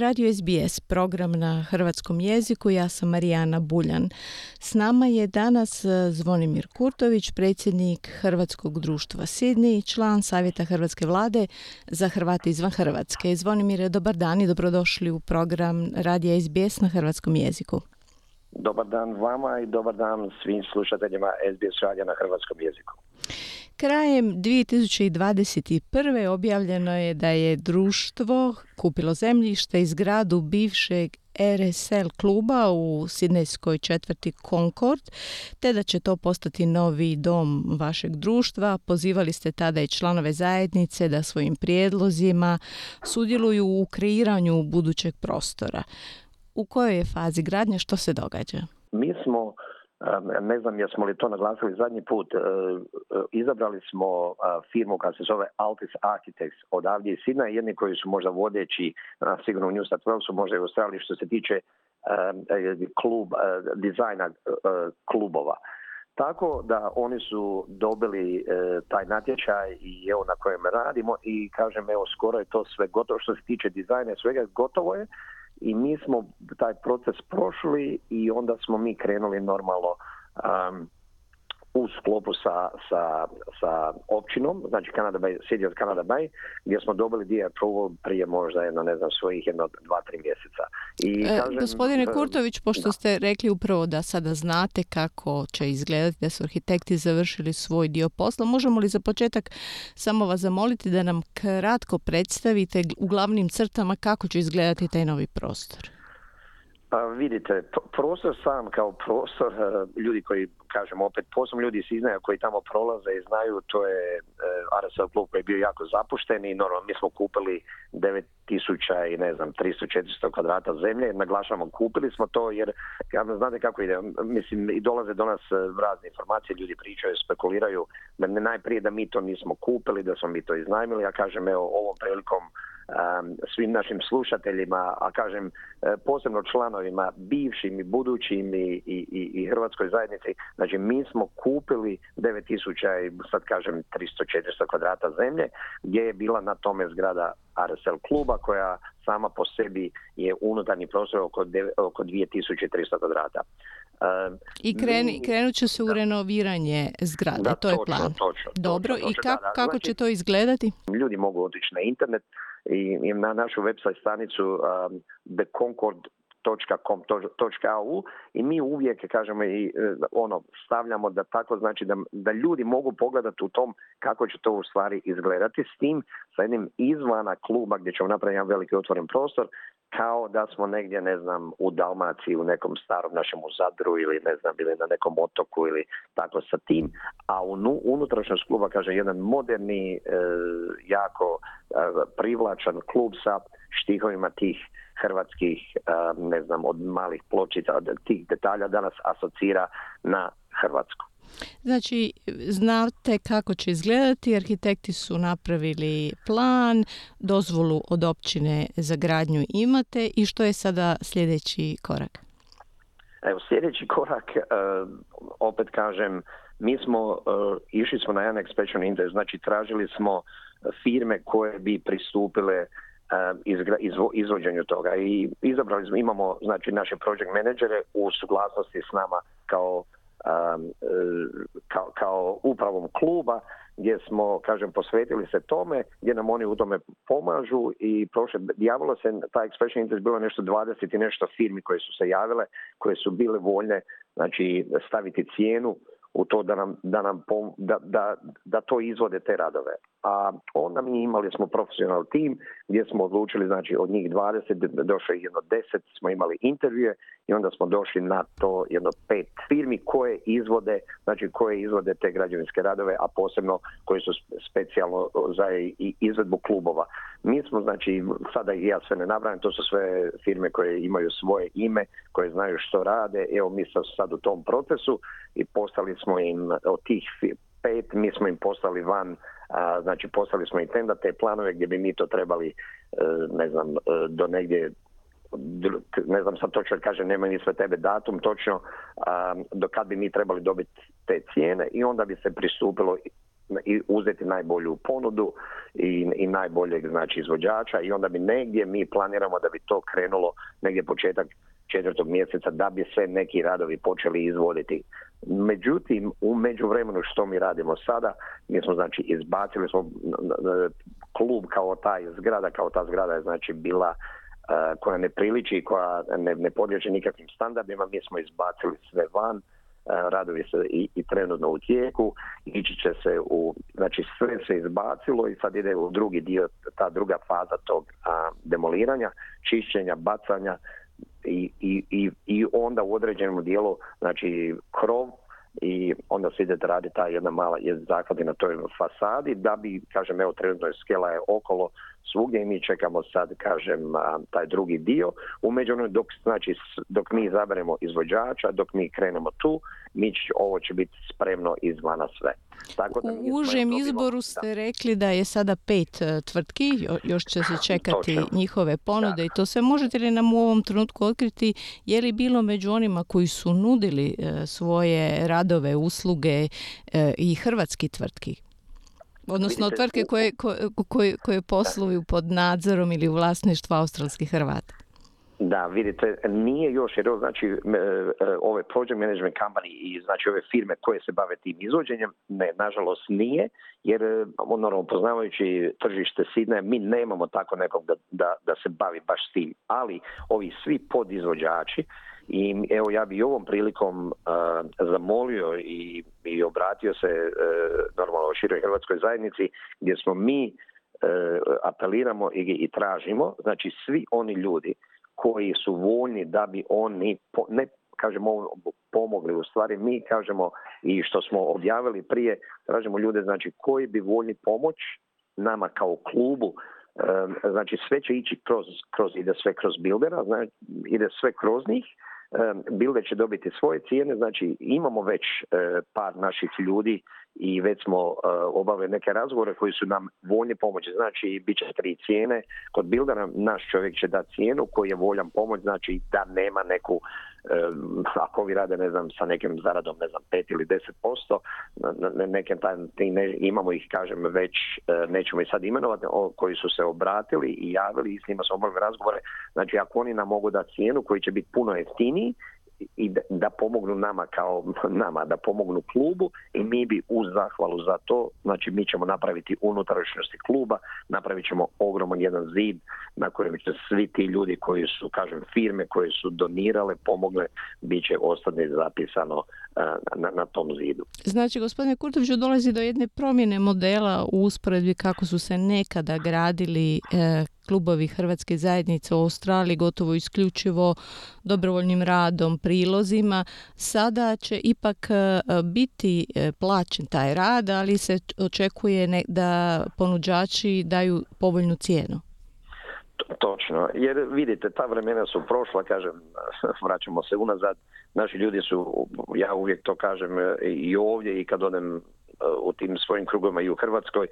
Radio SBS, program na hrvatskom jeziku. Ja sam Marijana Buljan. S nama je danas e, Zvonimir Kurtović, predsjednik Hrvatskog društva Sidni član Savjeta Hrvatske vlade za Hrvate izvan Hrvatske. Zvonimir, dobar dan i dobrodošli u program Radio SBS na hrvatskom jeziku. Dobar dan vama i dobar dan svim slušateljima SBS radija na hrvatskom jeziku. Krajem 2021. objavljeno je da je društvo kupilo zemljište i zgradu bivšeg RSL kluba u sidnejskoj četvrti Concord, te da će to postati novi dom vašeg društva. Pozivali ste tada i članove zajednice da svojim prijedlozima sudjeluju u kreiranju budućeg prostora. U kojoj je fazi gradnje, što se događa? Mi smo ne znam jesmo li to naglasili zadnji put, e, e, izabrali smo firmu koja se zove Altis Architects. Odavdje iz Sidna, jedni koji su možda vodeći, sigurno u New South Walesu, možda i u Australiji što se tiče klub, dizajna klubova. Tako da oni su dobili taj natječaj i evo na kojem radimo i kažem evo skoro je to sve gotovo. Što se tiče dizajna svega gotovo je i mi smo taj proces prošli i onda smo mi krenuli normalno um, u sklopu sa, sa, sa općinom, znači Canada Bay, City of Canada Bay, gdje smo dobili DA approval prije možda jedno, ne znam, svojih jedno, dva, tri mjeseca. I, e, kažem, gospodine e, Kurtović, pošto ste rekli upravo da sada znate kako će izgledati da su arhitekti završili svoj dio posla, možemo li za početak samo vas zamoliti da nam kratko predstavite u glavnim crtama kako će izgledati taj novi prostor? Pa vidite, prostor sam kao prostor, e, ljudi koji, kažem opet, posebno ljudi iz Iznaja koji tamo prolaze i znaju, to je e, RSL klub koji je bio jako zapušten i normalno mi smo kupili 9000 i ne znam, 300-400 kvadrata zemlje, naglašamo, kupili smo to jer, ja znate kako ide, mislim i dolaze do nas e, razne informacije, ljudi pričaju, spekuliraju, najprije da mi to nismo kupili, da smo mi to iznajmili, ja kažem, evo, ovom prilikom svim našim slušateljima, a kažem e, posebno članovima bivšim i budućim i, i, i hrvatskoj zajednici. Znači mi smo kupili 9000 i sad kažem 300-400 kvadrata zemlje gdje je bila na tome zgrada RSL kluba koja sama po sebi je unutarnji prostor oko, oko 2300 kvadrata. Um, I kreni, krenut će se u renoviranje zgrade, to je plan. Dobro, i kako će to izgledati? Ljudi mogu otići na internet, i na našu website stranicu um, theconcord.com.au i mi uvijek kažemo i e, ono stavljamo da tako znači da, da ljudi mogu pogledati u tom kako će to u stvari izgledati s tim sa jednim izvana kluba gdje ćemo napraviti jedan veliki otvoren prostor kao da smo negdje, ne znam, u Dalmaciji, u nekom starom našem u Zadru ili ne znam, bili na nekom otoku ili tako sa tim, a u unutrašnjost kluba, kaže, jedan moderni, e, jako e, privlačan klub sa štihovima tih hrvatskih, e, ne znam, od malih pločica, od tih detalja danas asocira na Hrvatsku. Znači, znate kako će izgledati, arhitekti su napravili plan, dozvolu od općine za gradnju imate i što je sada sljedeći korak? Evo, sljedeći korak, uh, opet kažem, mi smo, uh, išli smo na jedan expansion interest, znači tražili smo firme koje bi pristupile uh, izvođenju toga i izabrali smo, imamo znači naše project menadžere u suglasnosti s nama kao kao, kao upravom kluba gdje smo, kažem, posvetili se tome, gdje nam oni u tome pomažu i prošle, javilo se, ta expression interest bilo nešto 20 i nešto firmi koje su se javile, koje su bile voljne, znači, staviti cijenu u to da nam, da, nam da, da, da to izvode te radove. A onda mi imali smo profesional tim gdje smo odlučili, znači od njih 20 došlo jedno 10, smo imali intervjue i onda smo došli na to jedno pet firmi koje izvode, znači koje izvode te građevinske radove, a posebno koji su specijalno za izvedbu klubova. Mi smo, znači, sada ja sve ne nabrajam, to su sve firme koje imaju svoje ime, koje znaju što rade, evo mi smo sad u tom procesu i postali smo im od tih pet, mi smo im poslali van, znači poslali smo im tenda te planove gdje bi mi to trebali, e, ne znam, e, do negdje ne znam sad točno kaže nema ni sve tebe datum točno do kad bi mi trebali dobiti te cijene i onda bi se pristupilo i uzeti najbolju ponudu i, i najboljeg znači izvođača i onda bi negdje mi planiramo da bi to krenulo negdje početak četvrtog mjeseca da bi se neki radovi počeli izvoditi. Međutim, u međuvremenu što mi radimo sada, mi smo znači izbacili smo klub kao taj zgrada, kao ta zgrada je znači bila koja ne priliči i koja ne, ne podliježe nikakvim standardima, mi smo izbacili sve van, radovi se i, i trenutno u tijeku, ići će se u, znači sve se izbacilo i sad ide u drugi dio, ta druga faza tog demoliranja, čišćenja, bacanja i, i, i, onda u određenom dijelu, znači krov i onda se ide raditi ta jedna mala zakladi na toj fasadi da bi, kažem, evo trenutno je skela je okolo svugdje i mi čekamo sad, kažem, taj drugi dio. U dok, znači, dok mi izaberemo izvođača, dok mi krenemo tu, mi ovo će biti spremno izvana sve. Tako da U užem izboru ste rekli da je sada pet e, tvrtki, još će se čekati njihove ponude i to sve. Možete li nam u ovom trenutku otkriti je li bilo među onima koji su nudili e, svoje radove, usluge e, i hrvatski tvrtki? Odnosno tvrtke koje, koje, koje posluju pod nadzorom ili u vlasništvu australskih Hrvata. Da, vidite, nije još, jer znači e, ove project management company i znači ove firme koje se bave tim izvođenjem, ne, nažalost nije, jer e, ono, poznavajući tržište Sidne, mi nemamo tako nekog da, da, da se bavi baš s tim, ali ovi svi podizvođači, i evo ja bi ovom prilikom uh, zamolio i, i obratio se uh, normalno široj hrvatskoj zajednici gdje smo mi uh, apeliramo i, i tražimo, znači svi oni ljudi koji su voljni da bi oni ne kažemo pomogli u stvari mi kažemo i što smo objavili prije tražimo ljude znači koji bi voljni pomoć nama kao klubu znači sve će ići kroz, kroz ide sve kroz bildera znači ide sve kroz njih Bilde će dobiti svoje cijene, znači imamo već e, par naših ljudi i već smo e, obavili neke razgovore koji su nam voljni pomoći. Znači, bit će tri cijene. Kod Bildera naš čovjek će dati cijenu koji je voljan pomoć, znači da nema neku, e, ako vi rade, ne znam, sa nekim zaradom, ne znam, 5 ili 10%, neke ne, imamo ih, kažem, već, e, nećemo ih sad imenovati, koji su se obratili i javili i s njima smo obavili razgovore. Znači, ako oni nam mogu dati cijenu koji će biti puno jeftiniji, i da, pomognu nama kao nama, da pomognu klubu i mi bi uz zahvalu za to, znači mi ćemo napraviti unutrašnjosti kluba, napravit ćemo ogroman jedan zid na kojem će svi ti ljudi koji su, kažem, firme koje su donirale, pomogle, bit će ostane zapisano na, na tom zidu. Znači, gospodine Kurtoviću, dolazi do jedne promjene modela u usporedbi kako su se nekada gradili e, klubovi Hrvatske zajednice u Australiji gotovo isključivo dobrovoljnim radom, prilozima. Sada će ipak e, biti e, plaćen taj rad, ali se očekuje da ponuđači daju povoljnu cijenu. Točno, jer vidite, ta vremena su prošla, kažem, vraćamo se unazad, naši ljudi su, ja uvijek to kažem e, i ovdje i kad odem u tim svojim krugovima i u Hrvatskoj. E,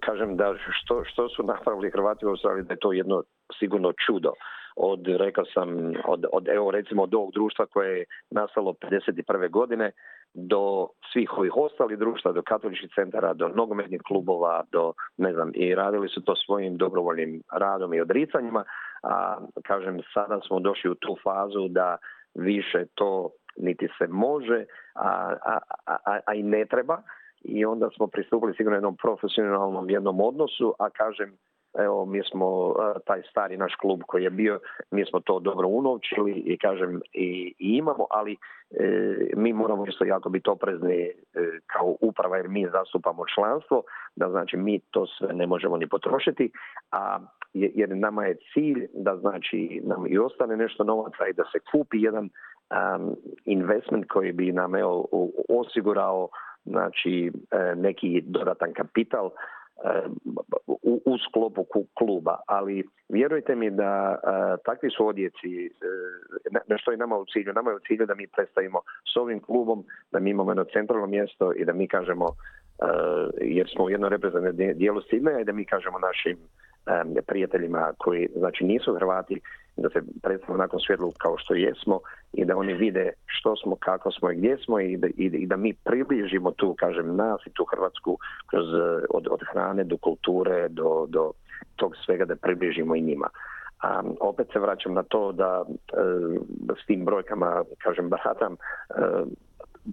kažem da što, što su napravili Hrvati u Australiji da je to jedno sigurno čudo. Od, rekao sam, od, od, evo recimo od ovog društva koje je nastalo 51. godine do svih ovih ostalih društva, do katoličkih centara, do nogometnih klubova, do, ne znam, i radili su to svojim dobrovoljnim radom i odricanjima, a kažem, sada smo došli u tu fazu da više to niti se može, a, a, a, a i ne treba. I onda smo pristupili sigurno jednom profesionalnom jednom odnosu, a kažem evo mi smo taj stari naš klub koji je bio, mi smo to dobro unovčili i kažem i, imamo, ali e, mi moramo isto jako biti oprezni e, kao uprava jer mi zastupamo članstvo, da znači mi to sve ne možemo ni potrošiti, a jer nama je cilj da znači nam i ostane nešto novaca i da se kupi jedan um, investment koji bi nam osigurao znači e, neki dodatan kapital e, u, u sklopu kluba, ali vjerujte mi da e, takvi su odjeci na što je nama u cilju. Nama je u cilju da mi predstavimo s ovim klubom, da mi imamo jedno centralno mjesto i da mi kažemo, jer smo u jednom reprezentativnom dijelu Sidneja i da mi kažemo našim prijateljima koji znači nisu Hrvati da se predstavimo nakon svjetlu kao što jesmo i da oni vide što smo, kako smo i gdje smo i da, i, da mi približimo tu, kažem, nas i tu Hrvatsku kroz, od, od hrane do kulture do, do tog svega da približimo i njima. A opet se vraćam na to da e, s tim brojkama, kažem, baratam, e,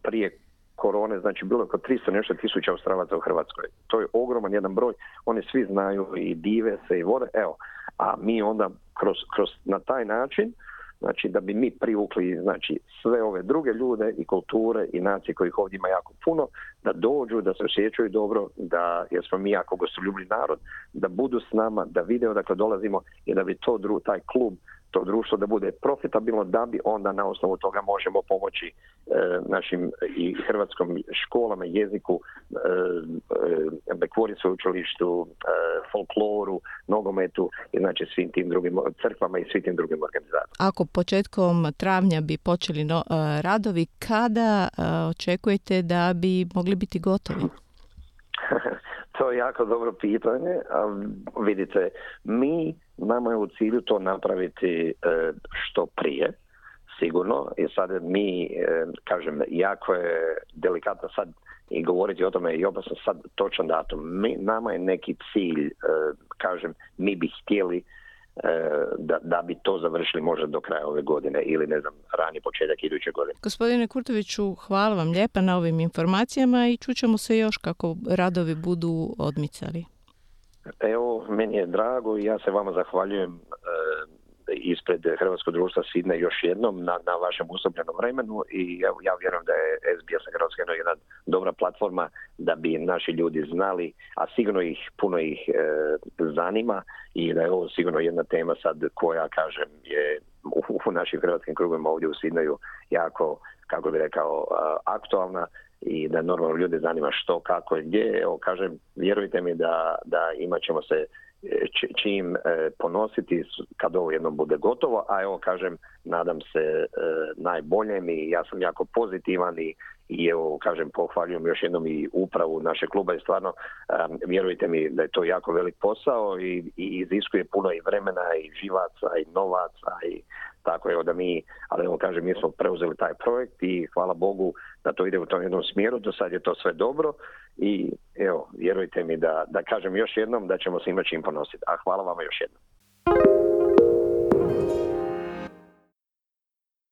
prije korone, znači bilo je oko 300 nešto tisuća Australaca u Hrvatskoj. To je ogroman jedan broj, oni svi znaju i dive se i vode, evo, a mi onda kroz, kroz na taj način Znači da bi mi privukli znači, sve ove druge ljude i kulture i nacije kojih ovdje ima jako puno, da dođu, da se osjećaju dobro, da jer smo mi jako gostoljubni narod, da budu s nama, da vide odakle dolazimo i da bi to taj klub to društvo da bude profitabilno da bi onda na osnovu toga možemo pomoći e, našim i hrvatskom školama, jeziku, e, bekvori sveučilištu, e, folkloru, nogometu i znači svim tim drugim crkvama i svim tim drugim organizacijama. Ako početkom travnja bi počeli no, e, radovi, kada e, očekujete da bi mogli biti gotovi? to je jako dobro pitanje. A vidite, mi Nama je u cilju to napraviti e, što prije, sigurno. I sad mi, e, kažem, jako je delikatno sad i govoriti o tome i opasno sad točan datum. Mi, nama je neki cilj, e, kažem, mi bi htjeli da, da bi to završili možda do kraja ove godine ili ne znam, rani početak iduće godine. Gospodine Kurtoviću, hvala vam lijepa na ovim informacijama i čućemo se još kako radovi budu odmicali. Evo, meni je drago i ja se vama zahvaljujem e, ispred Hrvatskog društva Sidne još jednom na, na vašem usobljenom vremenu i evo, ja vjerujem da je SBS Hrvatska jedna dobra platforma da bi naši ljudi znali, a sigurno ih, puno ih e, zanima i da je ovo sigurno jedna tema sad koja, kažem, je u, u našim hrvatskim krugovima ovdje u Sidneju jako, kako bi rekao, aktualna i da normalno ljude zanima što, kako i gdje. Evo, kažem, vjerujte mi da, da imat ćemo se e, čim e, ponositi kad ovo jednom bude gotovo, a evo kažem, nadam se e, najboljem i ja sam jako pozitivan i, i evo kažem pohvaljujem još jednom i upravu naše kluba i stvarno vjerujte mi da je to jako velik posao i, i iziskuje puno i vremena i živaca i novaca i tako evo da mi, ali evo kažem, mi smo preuzeli taj projekt i hvala Bogu da to ide u tom jednom smjeru, do sad je to sve dobro i evo, vjerujte mi da, da kažem još jednom da ćemo se imati čim ponositi. A hvala vama još jednom.